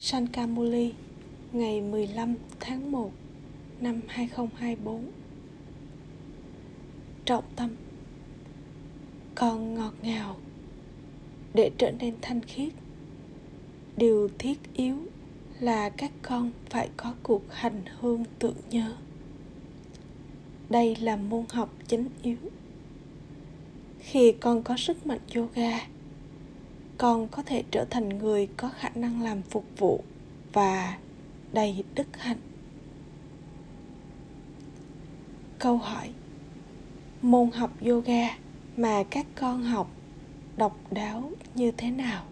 Sankamuli ngày 15 tháng 1 năm 2024 Trọng tâm Con ngọt ngào Để trở nên thanh khiết. Điều thiết yếu là các con phải có cuộc hành hương tưởng nhớ. Đây là môn học chính yếu. Khi con có sức mạnh yoga con có thể trở thành người có khả năng làm phục vụ và đầy đức hạnh. Câu hỏi, môn học yoga mà các con học độc đáo như thế nào?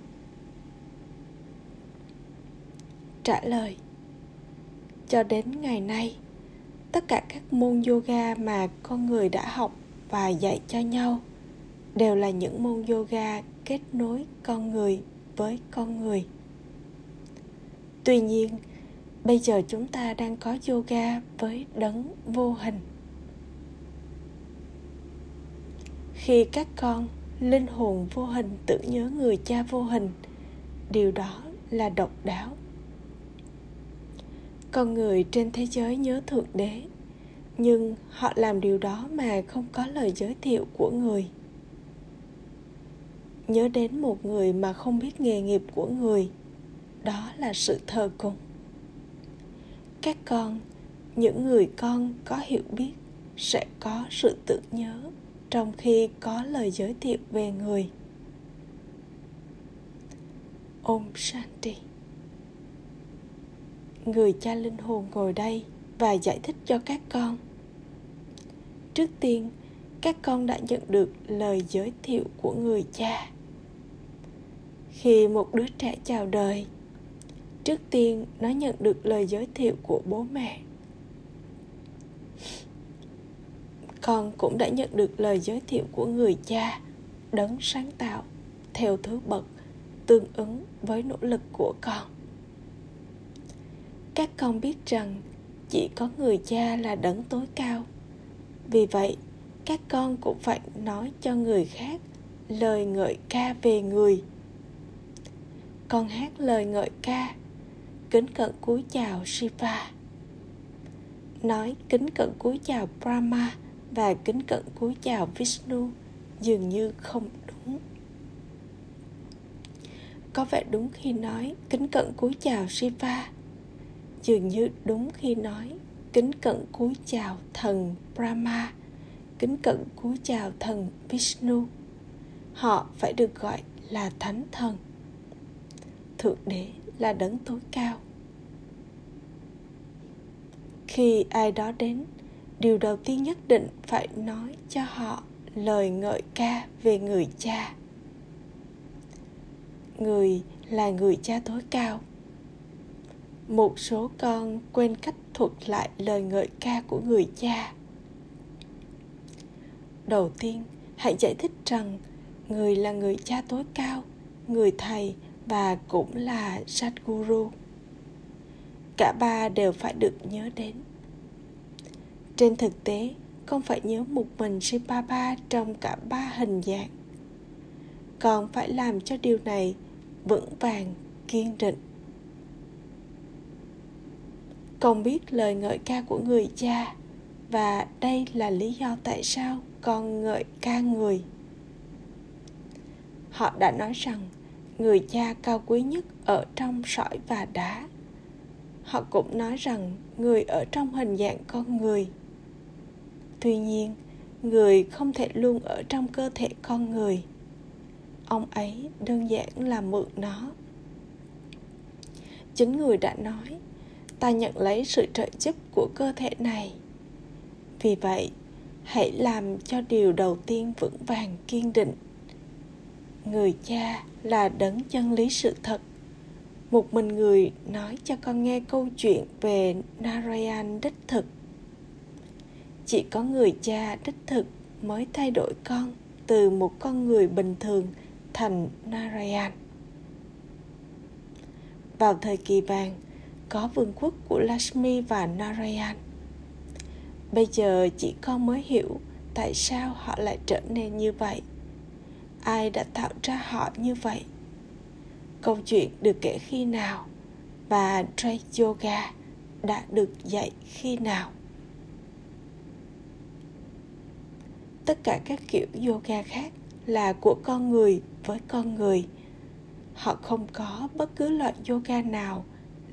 Trả lời, cho đến ngày nay, tất cả các môn yoga mà con người đã học và dạy cho nhau đều là những môn yoga kết nối con người với con người. Tuy nhiên, bây giờ chúng ta đang có yoga với đấng vô hình. Khi các con linh hồn vô hình tưởng nhớ người cha vô hình, điều đó là độc đáo. Con người trên thế giới nhớ thượng đế, nhưng họ làm điều đó mà không có lời giới thiệu của người nhớ đến một người mà không biết nghề nghiệp của người. Đó là sự thờ cúng. Các con những người con có hiểu biết sẽ có sự tự nhớ trong khi có lời giới thiệu về người. Om Shanti. Người cha linh hồn ngồi đây và giải thích cho các con. Trước tiên, các con đã nhận được lời giới thiệu của người cha khi một đứa trẻ chào đời. Trước tiên, nó nhận được lời giới thiệu của bố mẹ. Con cũng đã nhận được lời giới thiệu của người cha, đấng sáng tạo, theo thứ bậc, tương ứng với nỗ lực của con. Các con biết rằng chỉ có người cha là đấng tối cao. Vì vậy, các con cũng phải nói cho người khác lời ngợi ca về người con hát lời ngợi ca. Kính cận cúi chào Shiva. Nói kính cận cúi chào Brahma và kính cận cúi chào Vishnu dường như không đúng. Có vẻ đúng khi nói kính cận cúi chào Shiva. Dường như đúng khi nói kính cận cúi chào thần Brahma, kính cận cúi chào thần Vishnu. Họ phải được gọi là thánh thần thượng đế là đấng tối cao. Khi ai đó đến, điều đầu tiên nhất định phải nói cho họ lời ngợi ca về người cha. Người là người cha tối cao. Một số con quên cách thuật lại lời ngợi ca của người cha. Đầu tiên, hãy giải thích rằng người là người cha tối cao, người thầy và cũng là Sadhguru. Cả ba đều phải được nhớ đến. Trên thực tế, không phải nhớ một mình Sipapa trong cả ba hình dạng. Còn phải làm cho điều này vững vàng, kiên định. Con biết lời ngợi ca của người cha và đây là lý do tại sao con ngợi ca người. Họ đã nói rằng người cha cao quý nhất ở trong sỏi và đá. Họ cũng nói rằng người ở trong hình dạng con người. Tuy nhiên, người không thể luôn ở trong cơ thể con người. Ông ấy đơn giản là mượn nó. Chính người đã nói, ta nhận lấy sự trợ giúp của cơ thể này. Vì vậy, hãy làm cho điều đầu tiên vững vàng kiên định người cha là đấng chân lý sự thật. Một mình người nói cho con nghe câu chuyện về narayan đích thực. Chỉ có người cha đích thực mới thay đổi con từ một con người bình thường thành narayan. Vào thời kỳ vàng, có vương quốc của Lakshmi và Narayan. Bây giờ chỉ con mới hiểu tại sao họ lại trở nên như vậy ai đã tạo ra họ như vậy câu chuyện được kể khi nào và Tray Yoga đã được dạy khi nào. Tất cả các kiểu yoga khác là của con người với con người. Họ không có bất cứ loại yoga nào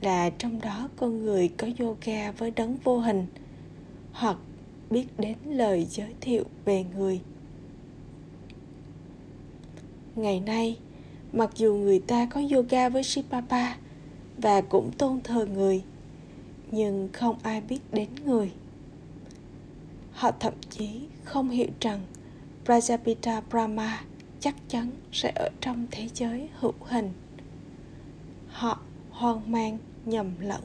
là trong đó con người có yoga với đấng vô hình, hoặc biết đến lời giới thiệu về người ngày nay, mặc dù người ta có yoga với Shipapa và cũng tôn thờ người, nhưng không ai biết đến người. Họ thậm chí không hiểu rằng Prajapita Brahma chắc chắn sẽ ở trong thế giới hữu hình. Họ hoang mang, nhầm lẫn.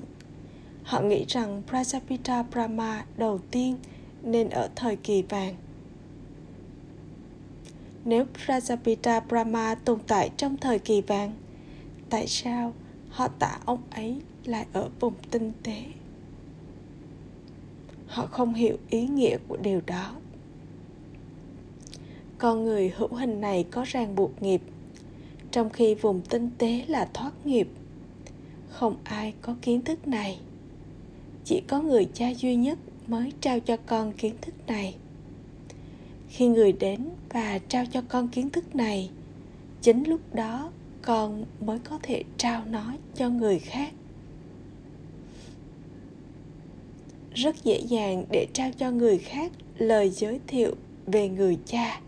Họ nghĩ rằng Prajapita Brahma đầu tiên nên ở thời kỳ vàng nếu Prajapita Brahma tồn tại trong thời kỳ vàng, tại sao họ tả ông ấy lại ở vùng tinh tế? Họ không hiểu ý nghĩa của điều đó. Con người hữu hình này có ràng buộc nghiệp, trong khi vùng tinh tế là thoát nghiệp. Không ai có kiến thức này. Chỉ có người cha duy nhất mới trao cho con kiến thức này khi người đến và trao cho con kiến thức này, chính lúc đó con mới có thể trao nó cho người khác. Rất dễ dàng để trao cho người khác lời giới thiệu về người cha.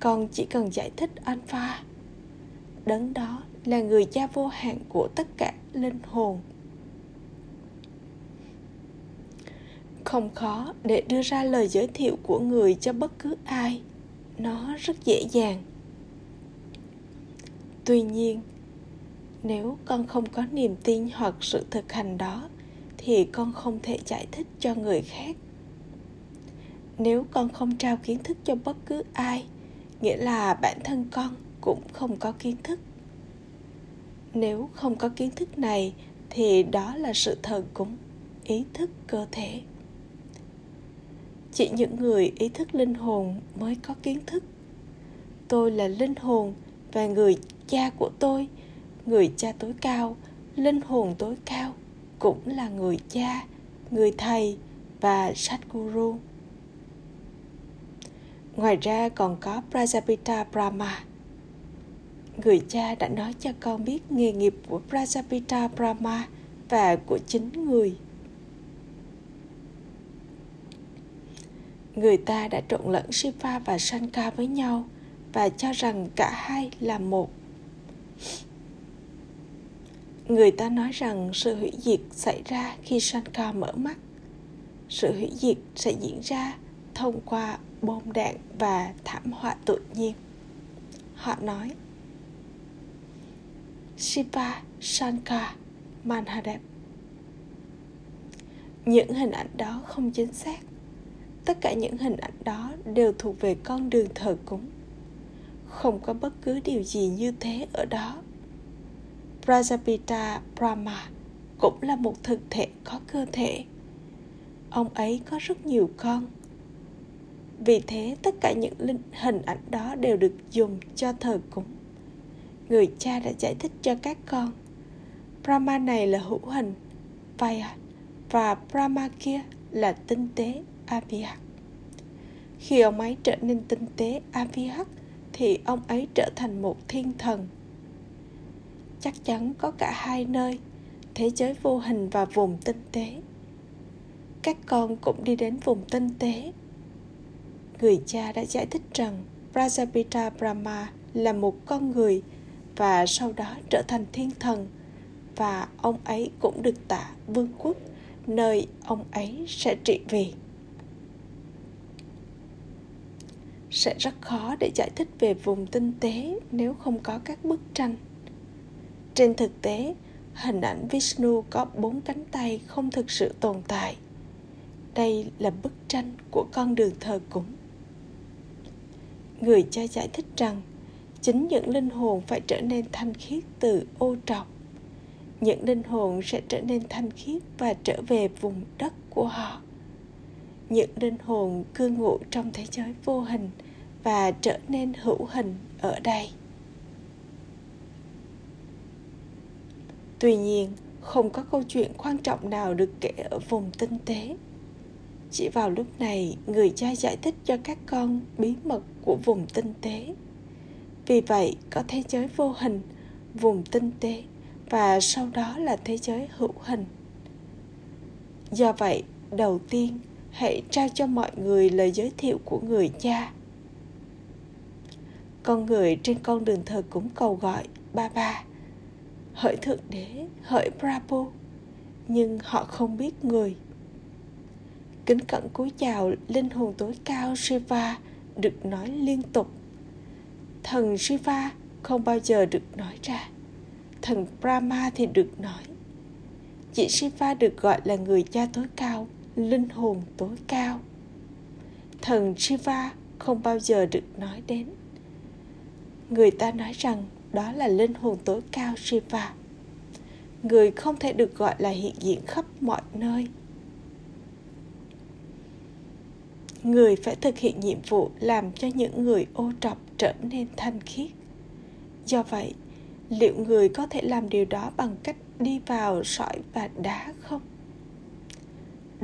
Con chỉ cần giải thích alpha. Đấng đó là người cha vô hạn của tất cả linh hồn. Không khó để đưa ra lời giới thiệu của người cho bất cứ ai. Nó rất dễ dàng. Tuy nhiên, nếu con không có niềm tin hoặc sự thực hành đó, thì con không thể giải thích cho người khác. Nếu con không trao kiến thức cho bất cứ ai, nghĩa là bản thân con cũng không có kiến thức. Nếu không có kiến thức này, thì đó là sự thờ cúng ý thức cơ thể chỉ những người ý thức linh hồn mới có kiến thức tôi là linh hồn và người cha của tôi người cha tối cao, linh hồn tối cao cũng là người cha, người thầy và Sadhguru. Ngoài ra còn có Prajapita Brahma. Người cha đã nói cho con biết nghề nghiệp của Prajapita Brahma và của chính người. Người ta đã trộn lẫn Shiva và Shankar với nhau và cho rằng cả hai là một. Người ta nói rằng sự hủy diệt xảy ra khi Shankar mở mắt. Sự hủy diệt sẽ diễn ra thông qua bom đạn và thảm họa tự nhiên. Họ nói, Shiva, Shankar Manhadev những hình ảnh đó không chính xác tất cả những hình ảnh đó đều thuộc về con đường thờ cúng không có bất cứ điều gì như thế ở đó Prajapita Brahma cũng là một thực thể có cơ thể. Ông ấy có rất nhiều con. Vì thế tất cả những hình ảnh đó đều được dùng cho thờ cúng. Người cha đã giải thích cho các con. Brahma này là hữu hình, Vaya, và Brahma kia là tinh tế, Abhyak. Khi ông ấy trở nên tinh tế, Abhyak, thì ông ấy trở thành một thiên thần. Chắc chắn có cả hai nơi thế giới vô hình và vùng tinh tế. Các con cũng đi đến vùng tinh tế. Người cha đã giải thích rằng Prajapita Brahma là một con người và sau đó trở thành thiên thần và ông ấy cũng được tả vương quốc nơi ông ấy sẽ trị vì. Sẽ rất khó để giải thích về vùng tinh tế nếu không có các bức tranh trên thực tế, hình ảnh Vishnu có bốn cánh tay không thực sự tồn tại. Đây là bức tranh của con đường thờ cúng. Người cha giải thích rằng chính những linh hồn phải trở nên thanh khiết từ ô trọc. Những linh hồn sẽ trở nên thanh khiết và trở về vùng đất của họ. Những linh hồn cư ngụ trong thế giới vô hình và trở nên hữu hình ở đây. Tuy nhiên, không có câu chuyện quan trọng nào được kể ở vùng tinh tế. Chỉ vào lúc này, người cha giải thích cho các con bí mật của vùng tinh tế. Vì vậy, có thế giới vô hình, vùng tinh tế, và sau đó là thế giới hữu hình. Do vậy, đầu tiên hãy trao cho mọi người lời giới thiệu của người cha. Con người trên con đường thờ cũng cầu gọi ba ba. Hỡi thượng đế, hỡi bravo. Nhưng họ không biết người. Kính cẩn cúi chào linh hồn tối cao shiva được nói liên tục. Thần shiva không bao giờ được nói ra. Thần brahma thì được nói. Chỉ shiva được gọi là người cha tối cao linh hồn tối cao. Thần shiva không bao giờ được nói đến. Người ta nói rằng đó là linh hồn tối cao shiva. Người không thể được gọi là hiện diện khắp mọi nơi. Người phải thực hiện nhiệm vụ làm cho những người ô trọc trở nên thanh khiết. Do vậy, liệu người có thể làm điều đó bằng cách đi vào sỏi và đá không?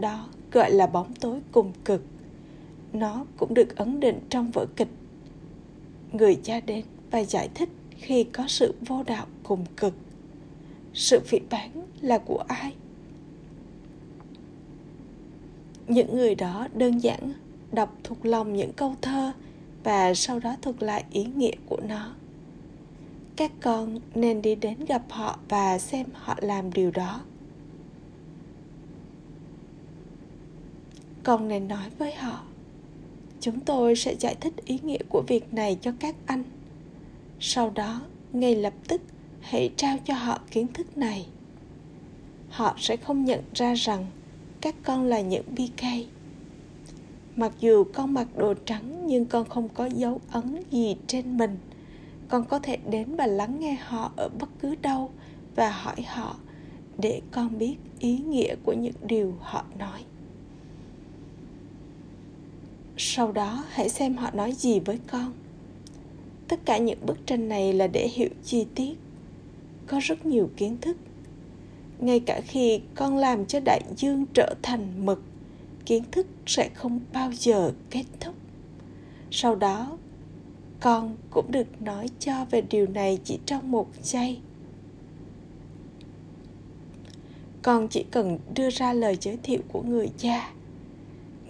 Đó gọi là bóng tối cùng cực. Nó cũng được ấn định trong vở kịch. Người cha đến và giải thích khi có sự vô đạo cùng cực. Sự phỉ bán là của ai? Những người đó đơn giản đọc thuộc lòng những câu thơ và sau đó thuật lại ý nghĩa của nó. Các con nên đi đến gặp họ và xem họ làm điều đó. Con nên nói với họ, chúng tôi sẽ giải thích ý nghĩa của việc này cho các anh. Sau đó, ngay lập tức, hãy trao cho họ kiến thức này. Họ sẽ không nhận ra rằng các con là những bk mặc dù con mặc đồ trắng nhưng con không có dấu ấn gì trên mình. Con có thể đến và lắng nghe họ ở bất cứ đâu và hỏi họ để con biết ý nghĩa của những điều họ nói sau đó, hãy xem họ nói gì với con. Tất cả những bức tranh này là để hiểu chi tiết. Có rất nhiều kiến thức. Ngay cả khi con làm cho đại dương trở thành mực, kiến thức sẽ không bao giờ kết thúc. Sau đó, con cũng được nói cho về điều này chỉ trong một giây. Con chỉ cần đưa ra lời giới thiệu của người cha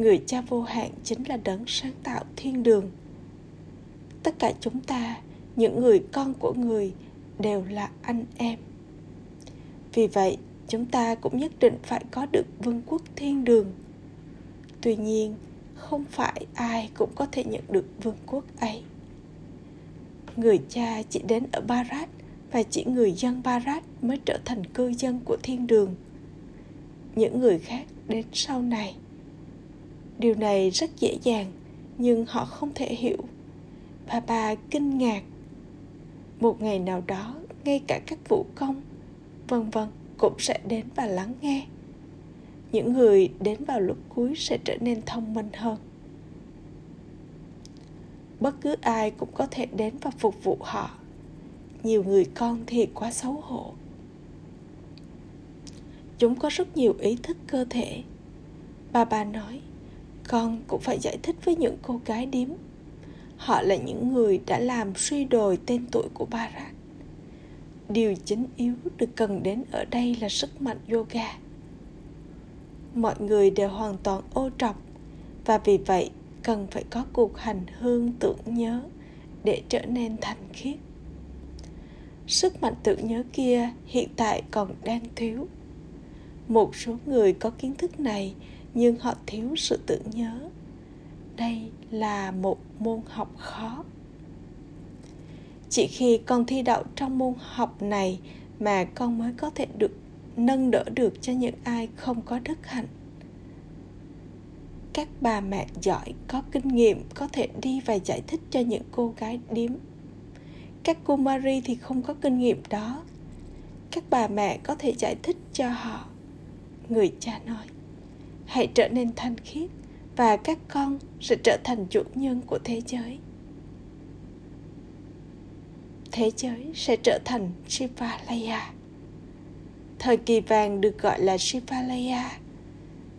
người cha vô hạn chính là đấng sáng tạo thiên đường. Tất cả chúng ta, những người con của người, đều là anh em. Vì vậy, chúng ta cũng nhất định phải có được vương quốc thiên đường. Tuy nhiên, không phải ai cũng có thể nhận được vương quốc ấy. Người cha chỉ đến ở barat và chỉ người dân barat mới trở thành cư dân của thiên đường. Những người khác đến sau này điều này rất dễ dàng, nhưng họ không thể hiểu. Bà bà kinh ngạc. Một ngày nào đó, ngay cả các vũ công, vân vân, cũng sẽ đến và lắng nghe. Những người đến vào lúc cuối sẽ trở nên thông minh hơn. Bất cứ ai cũng có thể đến và phục vụ họ. Nhiều người con thì quá xấu hổ. Chúng có rất nhiều ý thức cơ thể. Bà bà nói con cũng phải giải thích với những cô gái điếm họ là những người đã làm suy đồi tên tuổi của Barat. Điều chính yếu được cần đến ở đây là sức mạnh yoga. Mọi người đều hoàn toàn ô trọc, và vì vậy cần phải có cuộc hành hương tưởng nhớ để trở nên thành khiết. Sức mạnh tưởng nhớ kia hiện tại còn đang thiếu. Một số người có kiến thức này nhưng họ thiếu sự tưởng nhớ. Đây là một môn học khó. Chỉ khi con thi đậu trong môn học này mà con mới có thể được nâng đỡ được cho những ai không có đức hạnh. Các bà mẹ giỏi có kinh nghiệm có thể đi và giải thích cho những cô gái điếm. Các cô Marie thì không có kinh nghiệm đó. Các bà mẹ có thể giải thích cho họ. Người cha nói hãy trở nên thanh khiết và các con sẽ trở thành chủ nhân của thế giới. Thế giới sẽ trở thành Shivalaya thời kỳ vàng được gọi là Shivalaya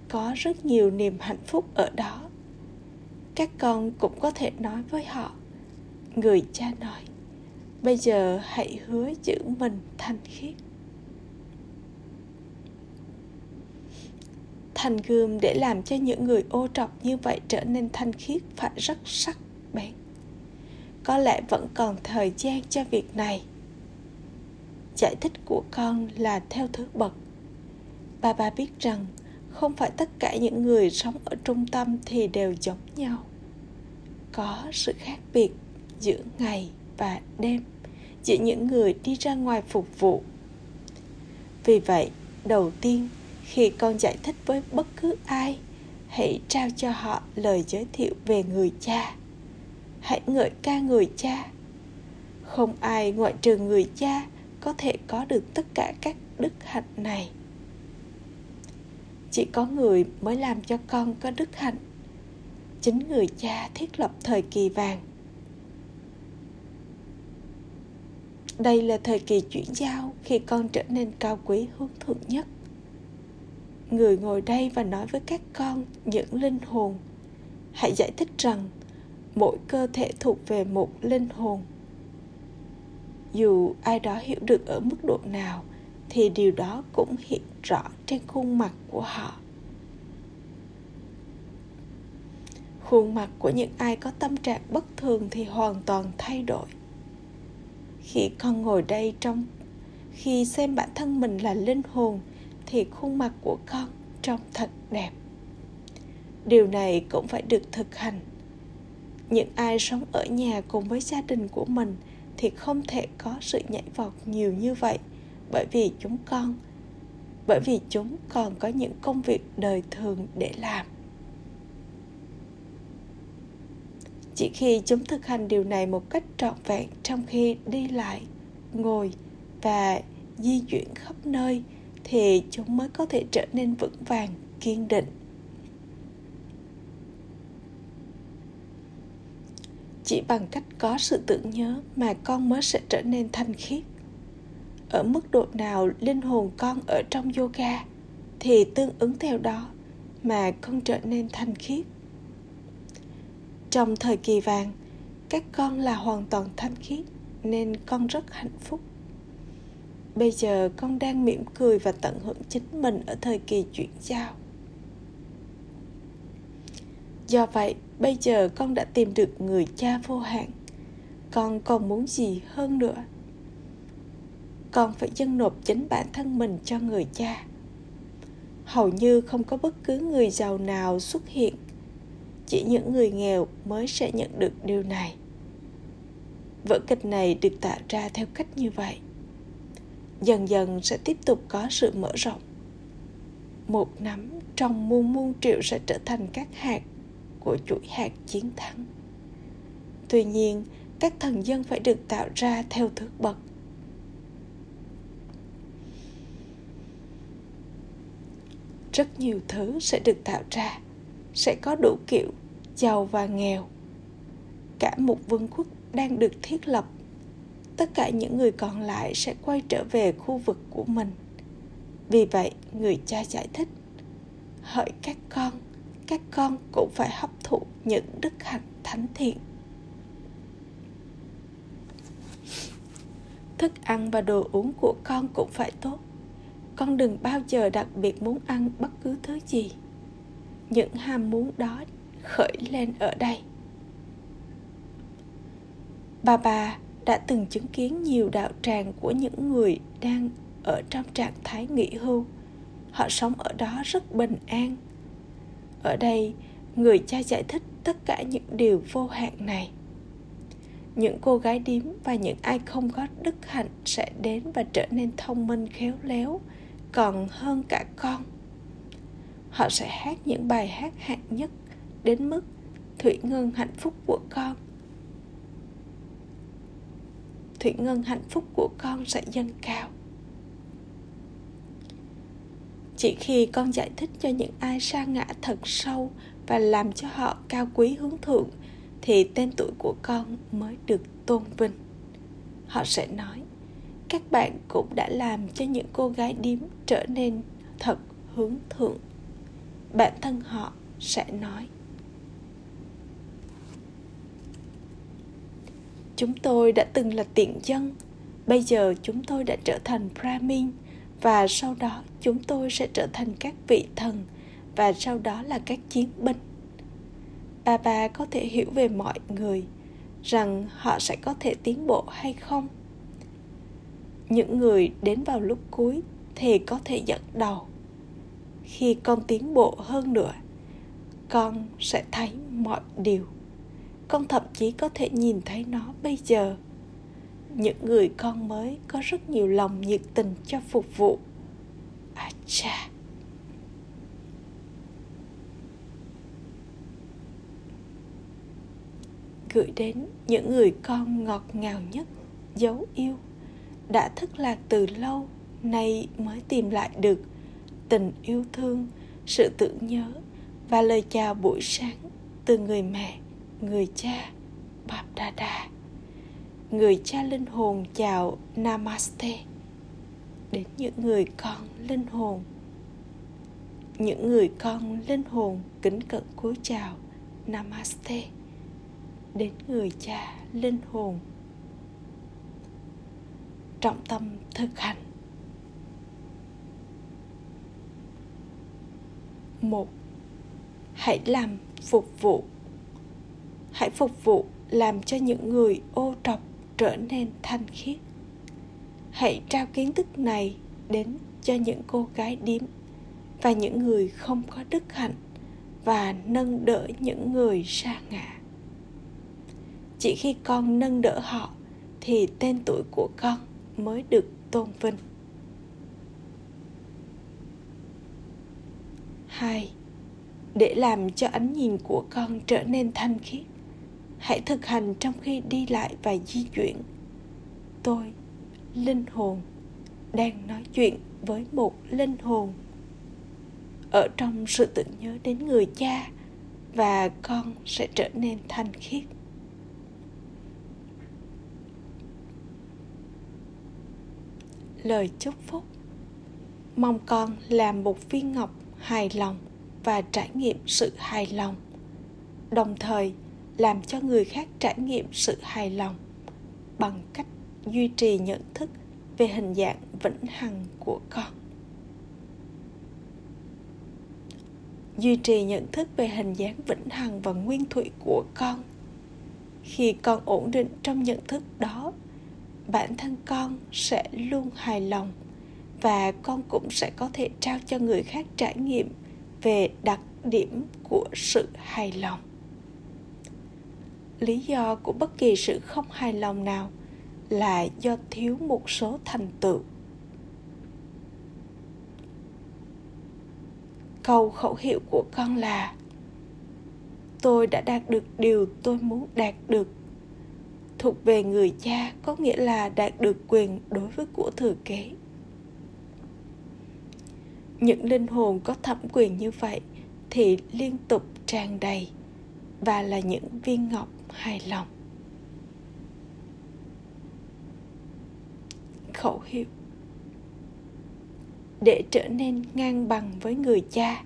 có rất nhiều niềm hạnh phúc ở đó. Các con cũng có thể nói với họ, người cha nói, bây giờ hãy hứa giữ mình thanh khiết. Thành gươm để làm cho những người ô trọc như vậy trở nên thanh khiết phải rất sắc bén. Có lẽ vẫn còn thời gian cho việc này. Giải thích của con là theo thứ bậc. Bà bà biết rằng không phải tất cả những người sống ở trung tâm thì đều giống nhau. Có sự khác biệt giữa ngày và đêm, giữa những người đi ra ngoài phục vụ. Vì vậy, đầu tiên khi con giải thích với bất cứ ai, hãy trao cho họ lời giới thiệu về người cha. Hãy ngợi ca người cha. Không ai ngoại trừ người cha có thể có được tất cả các đức hạnh này. Chỉ có người mới làm cho con có đức hạnh. Chính người cha thiết lập thời kỳ vàng. Đây là thời kỳ chuyển giao khi con trở nên cao quý hướng thượng nhất người ngồi đây và nói với các con những linh hồn. Hãy giải thích rằng, mỗi cơ thể thuộc về một linh hồn. Dù ai đó hiểu được ở mức độ nào, thì điều đó cũng hiện rõ trên khuôn mặt của họ. Khuôn mặt của những ai có tâm trạng bất thường thì hoàn toàn thay đổi. Khi con ngồi đây trong, khi xem bản thân mình là linh hồn thì khuôn mặt của con trông thật đẹp. Điều này cũng phải được thực hành. Những ai sống ở nhà cùng với gia đình của mình thì không thể có sự nhảy vọt nhiều như vậy bởi vì chúng con, bởi vì chúng còn có những công việc đời thường để làm. Chỉ khi chúng thực hành điều này một cách trọn vẹn trong khi đi lại, ngồi và di chuyển khắp nơi thì chúng mới có thể trở nên vững vàng, kiên định. Chỉ bằng cách có sự tưởng nhớ mà con mới sẽ trở nên thanh khiết. Ở mức độ nào linh hồn con ở trong yoga thì tương ứng theo đó mà con trở nên thanh khiết. Trong thời kỳ vàng, các con là hoàn toàn thanh khiết nên con rất hạnh phúc bây giờ con đang mỉm cười và tận hưởng chính mình ở thời kỳ chuyển giao. Do vậy, bây giờ con đã tìm được người cha vô hạn. Con còn muốn gì hơn nữa? Con phải dâng nộp chính bản thân mình cho người cha. Hầu như không có bất cứ người giàu nào xuất hiện. Chỉ những người nghèo mới sẽ nhận được điều này. Vở kịch này được tạo ra theo cách như vậy dần dần sẽ tiếp tục có sự mở rộng. Một nắm trong muôn muôn triệu sẽ trở thành các hạt của chuỗi hạt chiến thắng. Tuy nhiên, các thần dân phải được tạo ra theo thứ bậc rất nhiều thứ sẽ được tạo ra, sẽ có đủ kiểu, giàu và nghèo. Cả một vương quốc đang được thiết lập tất cả những người còn lại sẽ quay trở về khu vực của mình. Vì vậy, người cha giải thích, hỡi các con các con cũng phải hấp thụ những đức hạnh thánh thiện. Thức ăn và đồ uống của con cũng phải tốt. Con đừng bao giờ đặc biệt muốn ăn bất cứ thứ gì. Những ham muốn đó khởi lên ở đây. Bà bà đã từng chứng kiến nhiều đạo tràng của những người đang ở trong trạng thái nghỉ hưu. Họ sống ở đó rất bình an. Ở đây, người cha giải thích tất cả những điều vô hạn này. Những cô gái điếm và những ai không có đức hạnh sẽ đến và trở nên thông minh, khéo léo, còn hơn cả con. Họ sẽ hát những bài hát hạng nhất đến mức thủy ngân hạnh phúc của con thủy ngân hạnh phúc của con sẽ dâng cao. Chỉ khi con giải thích cho những ai sa ngã thật sâu và làm cho họ cao quý hướng thượng, thì tên tuổi của con mới được tôn vinh. Họ sẽ nói, các bạn cũng đã làm cho những cô gái điếm trở nên thật hướng thượng. Bản thân họ sẽ nói chúng tôi đã từng là tiện dân. Bây giờ chúng tôi đã trở thành brahmin, và sau đó chúng tôi sẽ trở thành các vị thần, và sau đó là các chiến binh. Bà bà có thể hiểu về mọi người, rằng họ sẽ có thể tiến bộ hay không. Những người đến vào lúc cuối thì có thể dẫn đầu. Khi con tiến bộ hơn nữa, con sẽ thấy mọi điều con thậm chí có thể nhìn thấy nó bây giờ. Những người con mới có rất nhiều lòng nhiệt tình cho phục vụ. À cha gửi đến những người con ngọt ngào nhất, dấu yêu, đã thất lạc từ lâu, nay mới tìm lại được tình yêu thương, sự tưởng nhớ và lời chào buổi sáng từ người mẹ người cha Bap Dada. Người cha linh hồn chào Namaste. Đến những người con linh hồn. Những người con linh hồn kính cận cúi chào Namaste. Đến người cha linh hồn. Trọng tâm thực hành. Một, hãy làm phục vụ hãy phục vụ làm cho những người ô trọc trở nên thanh khiết. Hãy trao kiến thức này đến cho những cô gái điếm và những người không có đức hạnh và nâng đỡ những người sa ngã. Chỉ khi con nâng đỡ họ thì tên tuổi của con mới được tôn vinh. Hai, để làm cho ánh nhìn của con trở nên thanh khiết hãy thực hành trong khi đi lại và di chuyển. Tôi, linh hồn, đang nói chuyện với một linh hồn. Ở trong sự tưởng nhớ đến người cha, và con sẽ trở nên thanh khiết. Lời chúc phúc. Mong con làm một viên ngọc hài lòng và trải nghiệm sự hài lòng. Đồng thời làm cho người khác trải nghiệm sự hài lòng bằng cách duy trì nhận thức về hình dạng vĩnh hằng của con. Duy trì nhận thức về hình dáng vĩnh hằng và nguyên thủy của con. Khi con ổn định trong nhận thức đó, bản thân con sẽ luôn hài lòng và con cũng sẽ có thể trao cho người khác trải nghiệm về đặc điểm của sự hài lòng lý do của bất kỳ sự không hài lòng nào là do thiếu một số thành tựu. Câu khẩu hiệu của con là, tôi đã đạt được điều tôi muốn đạt được. Thuộc về người cha có nghĩa là đạt được quyền đối với của thừa kế. Những linh hồn có thẩm quyền như vậy thì liên tục tràn đầy và là những viên ngọc hài lòng. Khẩu hiệu. Để trở nên ngang bằng với người cha,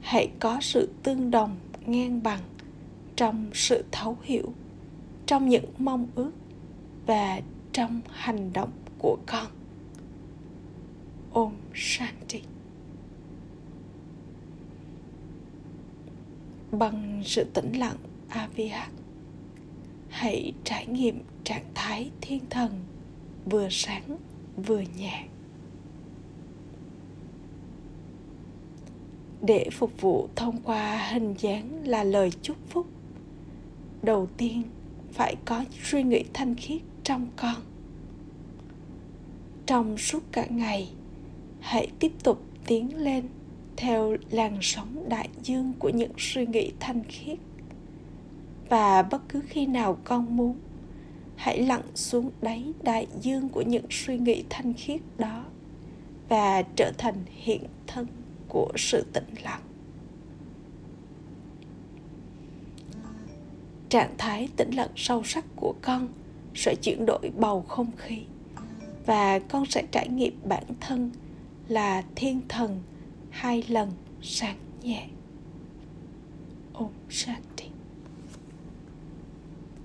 hãy có sự tương đồng ngang bằng trong sự thấu hiểu, trong những mong ước và trong hành động của con. Ôm shanti. Bằng sự tĩnh lặng avh hãy trải nghiệm trạng thái thiên thần vừa sáng vừa nhẹ. Để phục vụ thông qua hình dáng là lời chúc phúc, đầu tiên phải có suy nghĩ thanh khiết trong con. Trong suốt cả ngày, hãy tiếp tục tiến lên theo làn sóng đại dương của những suy nghĩ thanh khiết và bất cứ khi nào con muốn, hãy lặn xuống đáy đại dương của những suy nghĩ thanh khiết đó và trở thành hiện thân của sự tĩnh lặng. Trạng thái tĩnh lặng sâu sắc của con sẽ chuyển đổi bầu không khí và con sẽ trải nghiệm bản thân là thiên thần hai lần sáng nhẹ. Ôm Shanti